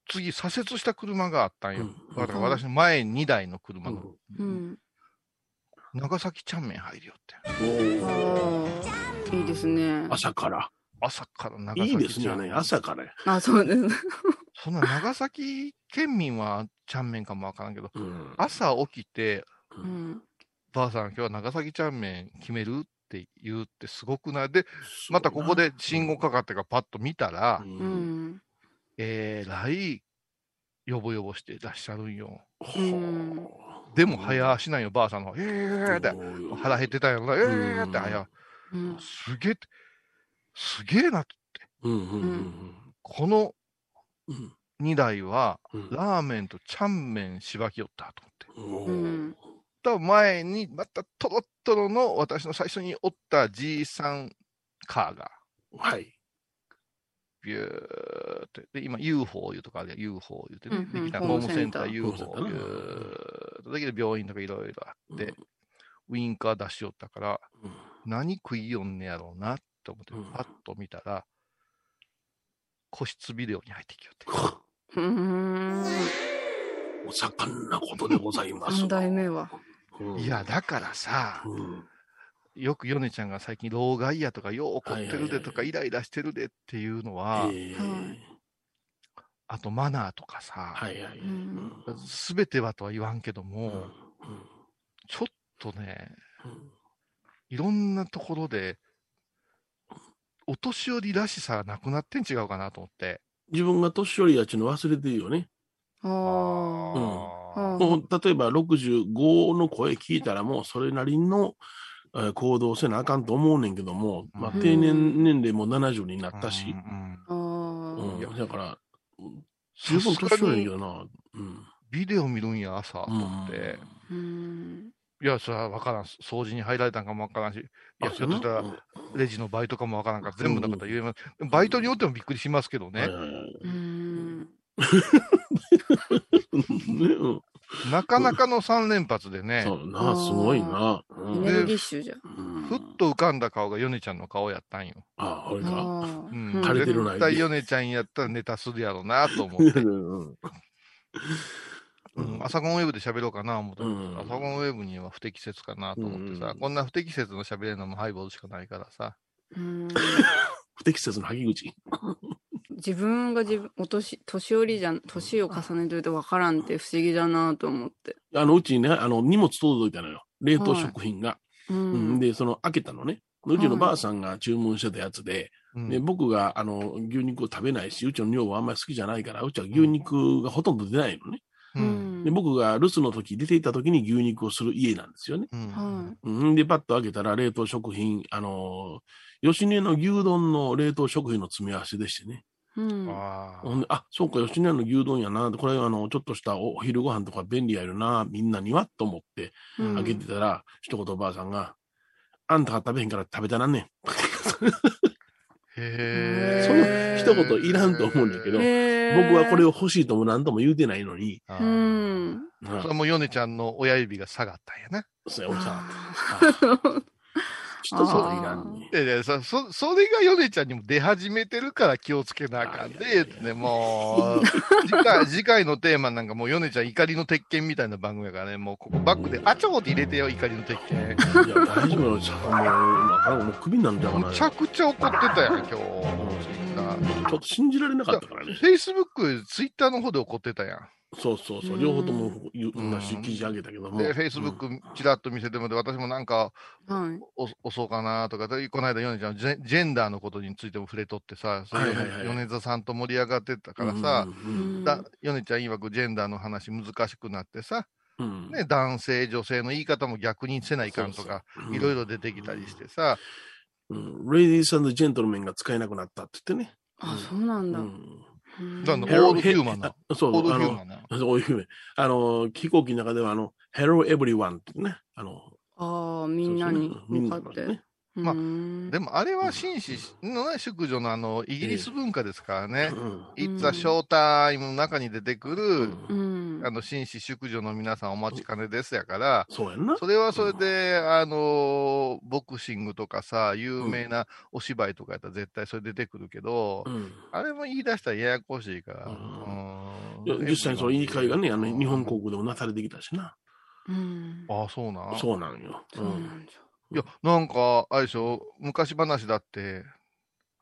次左折した車があったんよ。うんだから私の前2台の車が、うん。長崎ちゃんめん入るよって。いいですね。朝から。朝から長いい崎ちゃんですよね、朝からや。あ、そうです。そんな長崎県民はちゃんめんかもわからんけど、うん朝起きて、うん。ばあさん、今日は長崎ちゃんめん決めるって言うってすごくない？で、またここで信号かかってからパッと見たら、ううんん。えらい、よぼよぼしてらっしゃるんよ。うん。でも早足なんよ、ばあさんの。えーって、腹減ってたんやろな、えーって早、うん。すげえすげえなって、このうん。2台は、うん。ラーメンとちゃんめんしばきよったと思って。と前にまたトロットロの私の最初におったじいさんカーがはい。ビューって。で、今 UFO いうとかあるやん UFO 言うてね。うんうんできたホームホームセンター UFO ホームセンターないう。だけど病院とかいろいろあって、ウインカー出しよったから、うん何食いよんねやろうなって思ってうん、パッと見たら、個室ビデオに入ってきよって。うーん。お盛んなことでございます。三代目は。うんいや、だからさ、うんよくヨネちゃんが最近、老害やとか、よう怒ってるでとか、はいイライラしてるでっていうのは、あとマナーとかさ、すべてはとは言わんけども、ちょっとね、うん。いろんなところで、お年寄りらしさがなくなってん違うかなと思って。自分が年寄りやっちゅうの忘れてるよね。ああ。あもう例えば65の声聞いたらもうそれなりの、えー行動せなあかんと思うねんけども、まあ、うん定年年齢も70になーったし、うんうんだから、さ十分年寄りやにけどな。うん。ビデオ見るんや、朝、とうん。思って。うん。いや、それは分からん。掃除に入られたんかも分からんし、いや、ひょっとしたら、レジのバイトかも分からんから、全部の方言えます。バイトによってもびっくりしますけど。ね。うん なかなかの3連発でね、そうな、すごいな。うんエネルギッシュじゃん。うんふっと浮かんだ顔がヨネちゃんの顔やったんよ。あ、俺か。ああ。うんうん枯れてるな絶対ヨネちゃんやったらネタするやろうなと思って。うんうん、朝ゴンウェブで喋ろうかな思って、うん朝ゴンウェブには不適切かなと思ってさ、うんこんな不適切の喋れるのもハイボールしかないからさ。うん。不適切な吐き口。自分が自分、お年、年寄りじゃん、年を重ねてると分からんって不思議だなと思って。あの、うちにね、あの、荷物届いたのよ。冷凍食品が。ううんん。で、その、開けたのね。うちのばあさんが注文してたやつで、うんで僕が、あの、牛肉を食べないし、うちの女はあんまり好きじゃないから、うちは牛肉がほとんど出ないのね。ううんん。で、僕が留守の時、出ていった時に牛肉をする家なんですよね。うん、で、パッと開けたら冷凍食品、あの、吉根の牛丼の冷凍食品の詰め合わせでしてね。い。うん。あほんで、あ、そうか、吉根の牛丼やな。これ、あの、ちょっとしたお昼ご飯とか便利やよな、みんなには、と思ってうん開けてたら、一言おばあさんが、あんたが食べへんから食べたらんねん。へそのえ。一言いらんと思うんだけど、僕はこれを欲しいとも何とも言うてないのに、あうーん。うんそれもヨネちゃんの親指が下がったんやな。そうや、おじさん。ああ一つはいらんね。いやいや、そ、そそれがヨネちゃんにも出始めてるから気をつけなあかんで、ね、もう、次回、次回のテーマなんかもうヨネちゃん怒りの鉄拳みたいな番組やからね、もうここバックで、あちょーって入れてよ、怒りの鉄拳。いや、大丈夫よ、ちゃんもう、なかなかもうクビになるんじゃうかな。むちゃくちゃ怒ってたやん、今日。ツイッター。ちょっと信じられなかったからね。フェイスブック、ツイッターの方で怒ってたやん。そうそうそう。う、ん。両方とも言ううん。なし記事上げたけども。で、フェイスブックちらっと見せてもらって、私もなんか、押そうかなとか、でこの間、ヨネちゃんジェ、ジェンダーのことについても触れとってさ、それはいはい。はい米沢さんと盛り上がってたからうんさ、うんだヨネちゃん曰くジェンダーの話難しくなってさ、うん。ね、男性、女性の言い方も逆にせないかんとか、いろいろ出てきたりしてさ、うん。レディースジェントルメンが使えなくなったって言ってね。あ、そうなんだ。なんだオールヒューマンなヘそう、オールあの、ヒューマンな。そういう、あの、飛行機の中では、あの、Hello everyone ってね、あの、ああ、みんなにそうそうみんな向かって。ね。まあうんでもあれは紳士のね、淑女のあの、イギリス文化ですからね。うんええ It's a showtime の中に出てくる、うん。あの、紳士淑女の皆さんお待ちかねですやから、そうやんな。それはそれで、あのボクシングとかさ、有名なお芝居とかやったら絶対それ出てくるけど、うんあれも言い出したらややこしいから。実際にその言い換えがね、あの、日本航空でもなされてきたしな。うん。ああ、そうなん？そうなんよ。そうなんじいや、なんか、あれでしょ、昔話だって、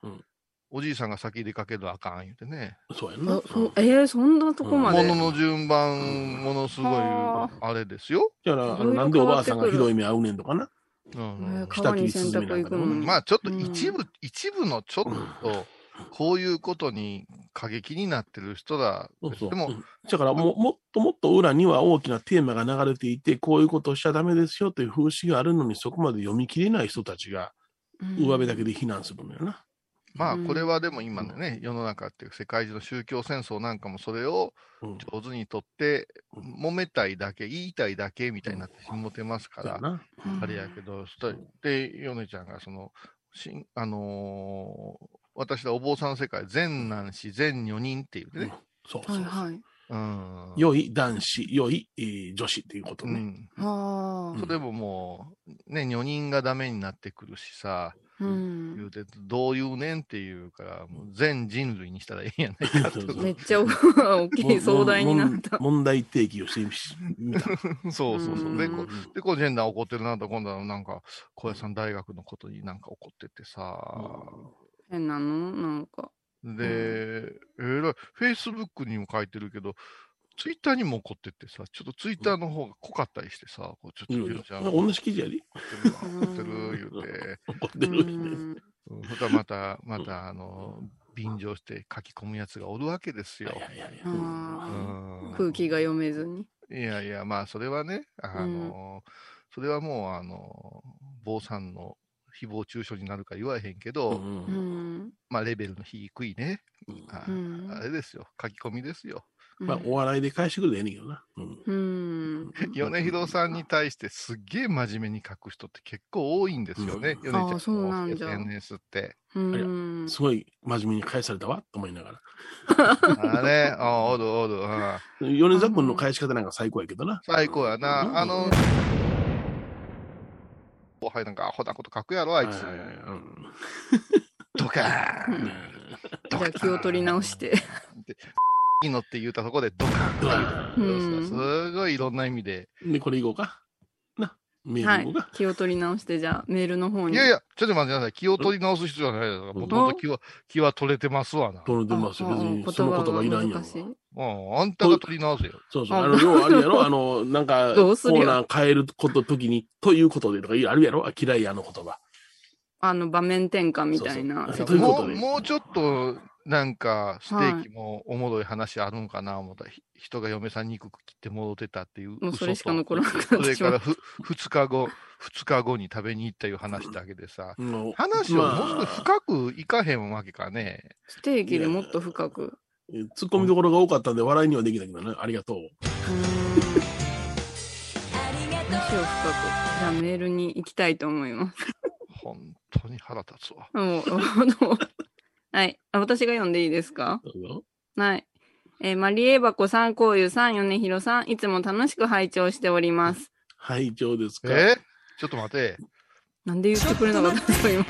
うんおじいさんが先出かけるのあかん言うてね。ゃ。そうやんなあ。そうえー、そんなとこまで。物の順番、ものすごいは、あれですよ。だから、なんでおばあさんがひどい目合うねんとかな。うんえー下川に切りスズメ洗濯行くのに。まあ、ちょっとうん一部、一部のちょっと、こういうことに過激になってる人だ。そうそう。でも、うんだからも、もっともっと裏には大きなテーマが流れていて、こういうことをしちゃダメですよという風刺があるのに、そこまで読み切れない人たちが、うん上辺だけで非難するのよな。まあ、うんこれはでも今のね、世の中っていう世界中の宗教戦争なんかもそれをうん。上手にとって、揉めたいだけ、言いたいだけみたいになってしもてますから、あれやけど、で、ヨネちゃんがその、しんあのー私らお坊さんの世界、善男子、善女人っていううんね。そうそうそう。はいはい。うん。良い男子、良い、えー女子っていうことね。うん。はあ。それももう、ね、女人がダメになってくるしさ、うん。言うて、どういうねんっていうから、もう全人類にしたらいいんやないかと。めっちゃ大きい壮大になった。問題提起をしてみた。そうそうそう。で、うんこで、こうジェンダー怒ってるなと、今度はなんか、小屋さん大学のことになんか怒っててさ、変なの？なんか。で、えらい、フェイスブックにも書いてるけど、ツイッターにも怒っててさ、ちょっとツイッターの方が濃かったりしてさ、こうちょっといろいろジェンちゃん。同じ記事やり怒ってる言うて、う怒ってる。ん。うん。そしたらまた、また、あの、便乗して書き込むやつがおるわけですよ。空気が読めずに。いやいや、まあ、それはね、あの、それはもう、あの、坊さんの誹謗中傷になるか言わへんけど、うん。まあ、レベルの低いね、あうんあれですよ、書き込みですよ。まあ、お笑いで返してくれてええねんけどな。うんうん。米広さんに対してすっげえ真面目に書く人って結構多いんですよね、うん米ちゃんあーそうなの SNS って。うん。すごい真面目に返されたわと思いながら。あれ、ああ、おるおる、うん米沢君の返し方なんか最高やけどな。最高やうんな。あの、後輩なんかアホなこと書くやろ、あいつ。ドカーンうんじゃあ気を取り直して。いいのって言うたとこでドカーンすごいいろんな意味で。で、これいこうか。な。メはいールいこうか。。気を取り直して、じゃあメールの方に。いやいや、ちょっと待ってください。気を取り直す必要はないですから。もともと気は、気は取れてますわな。取れてますよ。別あに、その言葉いらんやん。あんたが取り直せよ。そうそう。ああの、要はあるやろあの、なんか、コどうするよーナー変えること、時に、ということでとかあるやろあ嫌いやあの言葉。あの、場面転換みたいなそうそう。もう、ということでもうちょっと、なんか、ステーキもおもろい話あるんかな思ったら、ひ人が嫁さん肉切って戻ってたっていう。もうそれしか嘘残らなくとなってしまう。それからふ、二日後、二日後に食べに行ったいう話だけでさ、うん話をまあもう少し深くいかへんわけかね。ステーキでもっと深く。突っ込みどころが多かったんで、笑いにはできないけどね。ありがとう。話を深く。じゃあメールに行きたいと思います。本当に腹立つわ。もう、どうはい。あ私が読んでいいですか？どうぞはい。えーマリエバコさん、こうゆさん、米広さん、いつも楽しく拝聴しております。はい、以上ですか？えちょっと待って。なんで言ってくれなかったんですか、今。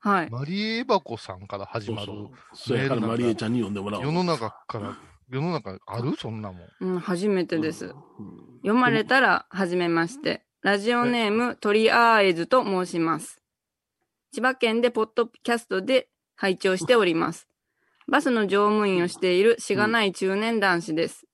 はい。マリエバコさんから始まる。そうそう。それからマリエちゃんに読んでもらおう。世の中から、世の中ある？そんなもん。うん、初めてです。うん読まれたら、はじめまして。ラジオネーム、トリアーエズと申します。千葉県でポッドキャストで拝聴しております。バスの乗務員をしているしがない中年男子です。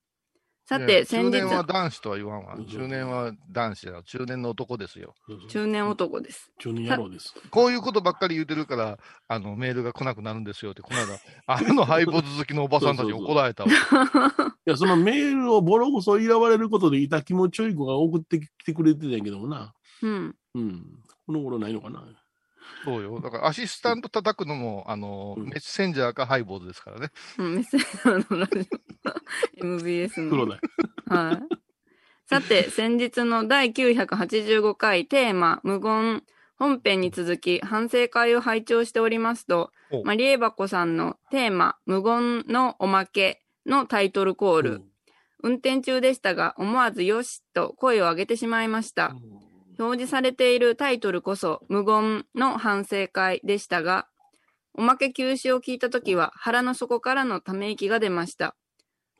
さて、先日中、年は男子とは言わんわうん。中年は男子だ。中年の男ですよ。そうそう中年男です。中年野郎です。こういうことばっかり言ってるから、あの、メールが来なくなるんですよって、この間、あのハイボーズ好きのおばさんたちに怒られたわ。いや、そのメールをボロクソ嫌われることでいた気持ちよい子が送ってきてくれてたんやけどもな。うん。うん。この頃ないのかな。そうよ。だからアシスタント叩くのも、あの、うんメッセンジャーかハイボーズですからね。うん、メッセージのラジオ。MBS の。黒だ。はい。さて、先日の第985回テーマ、無言本編に続き反省会を拝聴しておりますとお、マリエバコさんのテーマ、無言のおまけのタイトルコール、運転中でしたが思わずよしと声を上げてしまいました。表示されているタイトルこそ無言の反省会でしたが、おまけ休止を聞いたときは腹の底からのため息が出ました。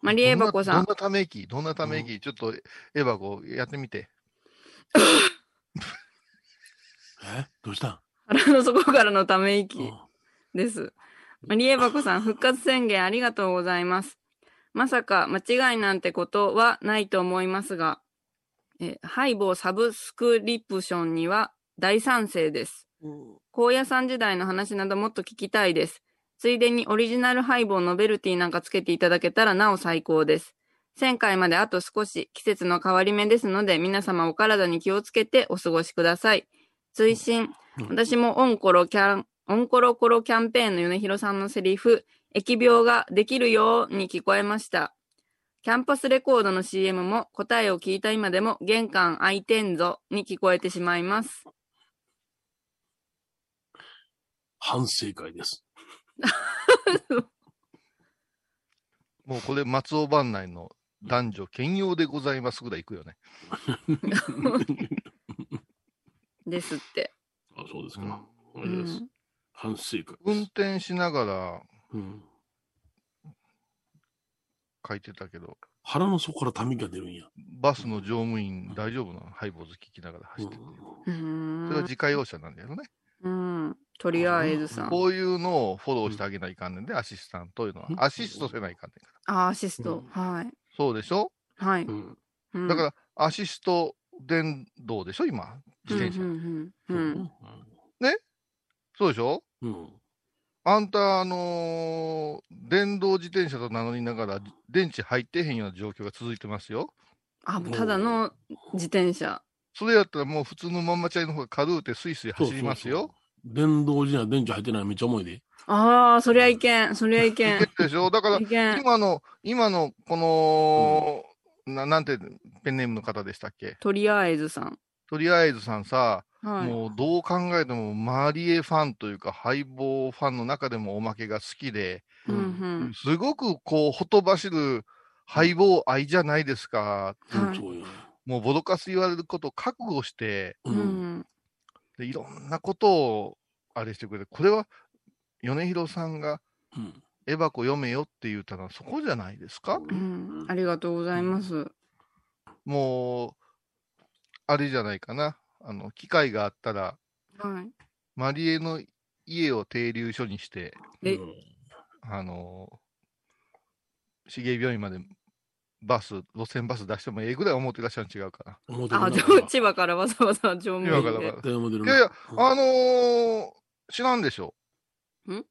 マリエバコさんどんなどん、なため息？どんなため息、ちょっと、エバコやってみて。え？どうした？ん腹の底からのため息うんです。マリエバコさん、復活宣言ありがとうございます。まさか間違いなんてことはないと思いますが、えハイボーサブスクリプションには大賛成です。高野山時代の話などもっと聞きたいです。ついでにオリジナルハイボーノベルティなんかつけていただけたらなお最高です。1000回まであと少し季節の変わり目ですので皆様お体に気をつけてお過ごしください。追伸うん私もオンコロキャン、オンコロコロキャンペーンの米広さんのセリフ、疫病ができるように聞こえました。キャンパスレコードの CM も答えを聞いた今でも玄関開いてんぞに聞こえてしまいます。反省会です。もうこれ、松尾番内の男女兼用でございますぐらいいくよね。ですって。あ、そうですうんか。あうれですん。反省会。運転しながらうん。書いてたけど、腹の底からため息が出るんや。バスの乗務員大丈夫なの？ハイボーズ聞きながら走ってて。うーんそれは自家用車なんだよね。うん。とりあえずさん。こういうのをフォローしてあげないかんねんで、アシスタントというのは。アシストせないかんねんから。あ、アシスト。はい。そうでしょ？はい。うん。うんだから、アシスト電動でしょ今、自転車。うんうんうんうんそうでしょ？うん。あんた、あのー電動自転車と名乗りながら、電池入ってへんような状況が続いてますよ。あ、ただの自転車。それやったらもう普通のまんまチャリの方が軽うてスイスイ走りますよ。電動自転車電池入ってないのめっちゃ重いで。ああ、そりゃいけん。そりゃいけん。いけるでしょだからい、けん。今の、今の、この、ななんてペンネームの方でしたっけ？とりあえずさん。とりあえずさんさ、はい。もうどう考えてもマリエファンというか、ハイボーファンの中でもおまけが好きで、うんうん。すごくこう、ほとばしるハイボー愛じゃないですか。はい。もうボロカス言われることを覚悟して、う。うんん。でいろんなことをあれしてくれて、これは米広さんがうん。エバコ読めよって言ったのはそこじゃないですか？うん。ありがとうございます。もう、あれじゃないかな。あの、機会があったら、はい。マリエの家を停留所にして、あの、市営病院までバス、路線バス出してもええぐらい思ってらっしゃるん違うかな。あ、千葉からわざわざ乗務員でいやいや、うんあのー知らんでしょ。ん？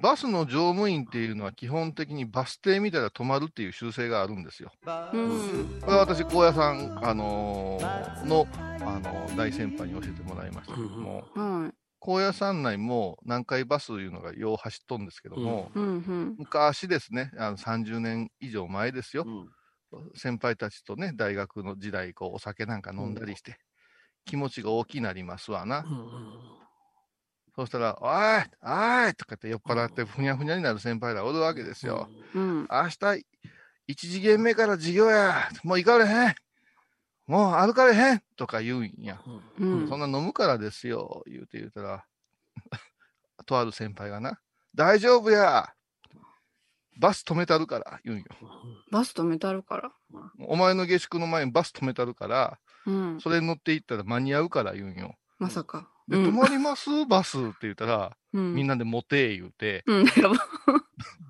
バスの乗務員っていうのは基本的にバス停みたいな止まるっていう習性があるんですよ。うん。これは私、高野さん、あのーの、あのー大先輩に教えてもらいましたけども、はい。高野山内も南海バスいうのがよう走っとんですけども、うんうん。昔ですね、あの30年以上前ですよ。うん先輩たちとね、大学の時代、こう、お酒なんか飲んだりして、気持ちが大きくなりますわな。うんそうしたら、おいおいとかって酔っ払ってふにゃふにゃになる先輩らおるわけですよ。うん。明日、一次元目から授業や。もう行かれへん。もう歩かれへんとか言うんや。うんそんな飲むからですよ。言うて言うたら、とある先輩がな、大丈夫や。バス止めたるから、言うんよ。バス止めたるから。お前の下宿の前にバス止めたるから、うん。それに乗って行ったら間に合うから言うんよ。まさか。で、うん止まります？バスって言ったら、うん。みんなで持て言うて、うん。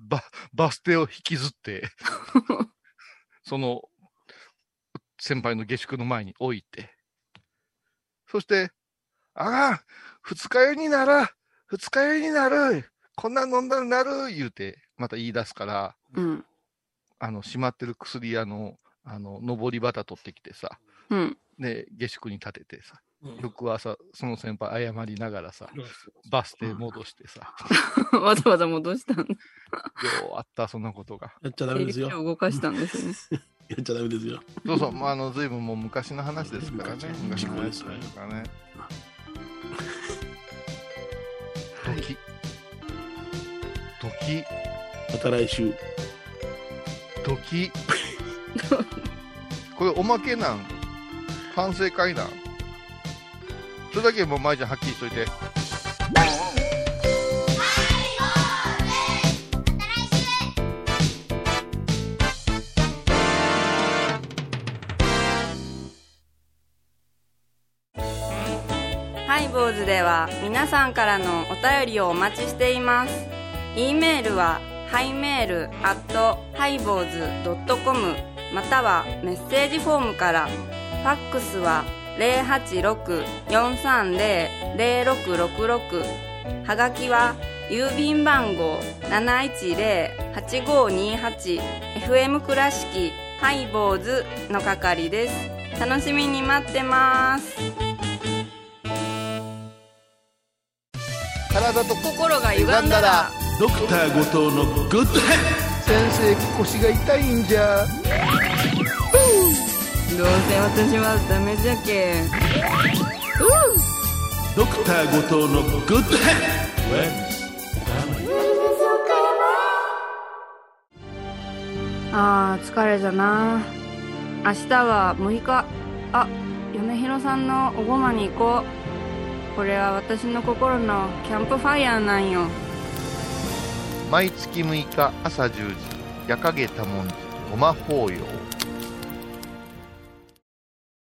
ババス停を引きずって、その先輩の下宿の前に置いて、そして、あかん二日酔いになる二日酔いになるこんなん飲んだらなる言うて、また言い出すから、うん。あの、閉まってる薬屋の、あの、上り旗取ってきてさ、うん。で、下宿に立ててさ、うん翌朝、その先輩謝りながらさ、バス停戻してさ、わざわざ戻したんだ。ようあった、そんなことが。やっちゃダメですよ。を動かしたんですね。やっちゃダメですよ。そうそう、まあ、あの、ずいぶんもう昔の話ですからね。昔昔の話ですからね。ドキ。ドキ。また来週。ドキ。これおまけなん？反省会なん？それだけもう舞ちゃんはっきりしといて。ハイボーズでは皆さんからのお便りをお待ちしています。e メールはハイメールアットハイボーズドットコムまたはメッセージフォームから。ファックスは086-430-0666はがきは郵便番号 710-8528FM 倉敷ハイボーズの係です。楽しみに待ってます。体と心が歪んだらドクター後藤のグッドヘッ先生腰が痛いんじゃ。どうせ私はダメじゃけ。ん。ドクター後藤のグッドヘッ。あー疲れじゃな。明日は6日。あ嫁ひろさんのおごまに行こう。これは私の心のキャンプファイヤーなんよ。毎月6日朝10時夜影多文字ごま法要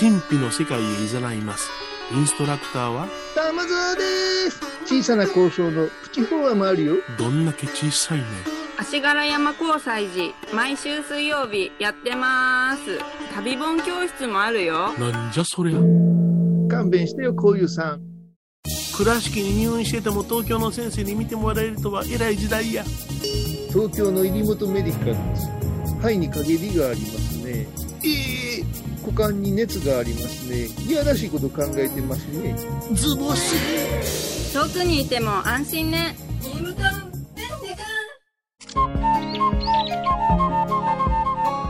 神秘の世界へ誘います。インストラクターは？玉沢です。小さな交渉のプチフォアもあるよ。どんだけ小さいね。足柄山交際時毎週水曜日やってます。旅本教室もあるよ。なんじゃそりゃ。勘弁してよこういうさん。倉敷に入院してても東京の先生に見てもらえるとは偉い時代や。東京の入本メディカルです。肺に陰りがありますね。ええ股間に熱がありますね。いやらしいこと考えてますね。ズボス遠くにいても安心ね。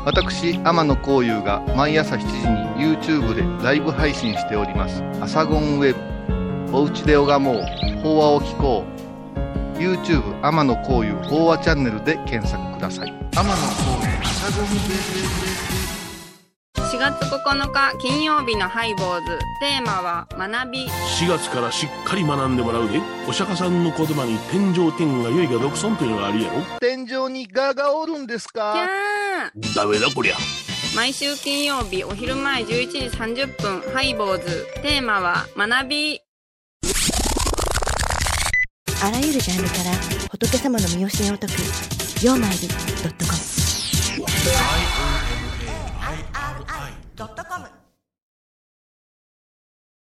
私天野幸雄が毎朝7時に YouTube でライブ配信しております「アサゴンウェブ」「おうちで拝もう。法話を聞こう」YouTube 天野幸雄法話チャンネルで検索ください。天野幸雄アサゴンウェブ4月9日金曜日のハイボーズ。テーマは学び。4月からしっかり学んでもらうでお釈迦さんの言葉に天上天が良いが独尊というのがあるやろ。天井にガがおるんですキャかー。ダメだこりゃ。毎週金曜日お昼前11時30分ハイボーズ。テーマは学び。あらゆるジャンルから仏様の身教えを解く「曜マイルドットコム」ドットコム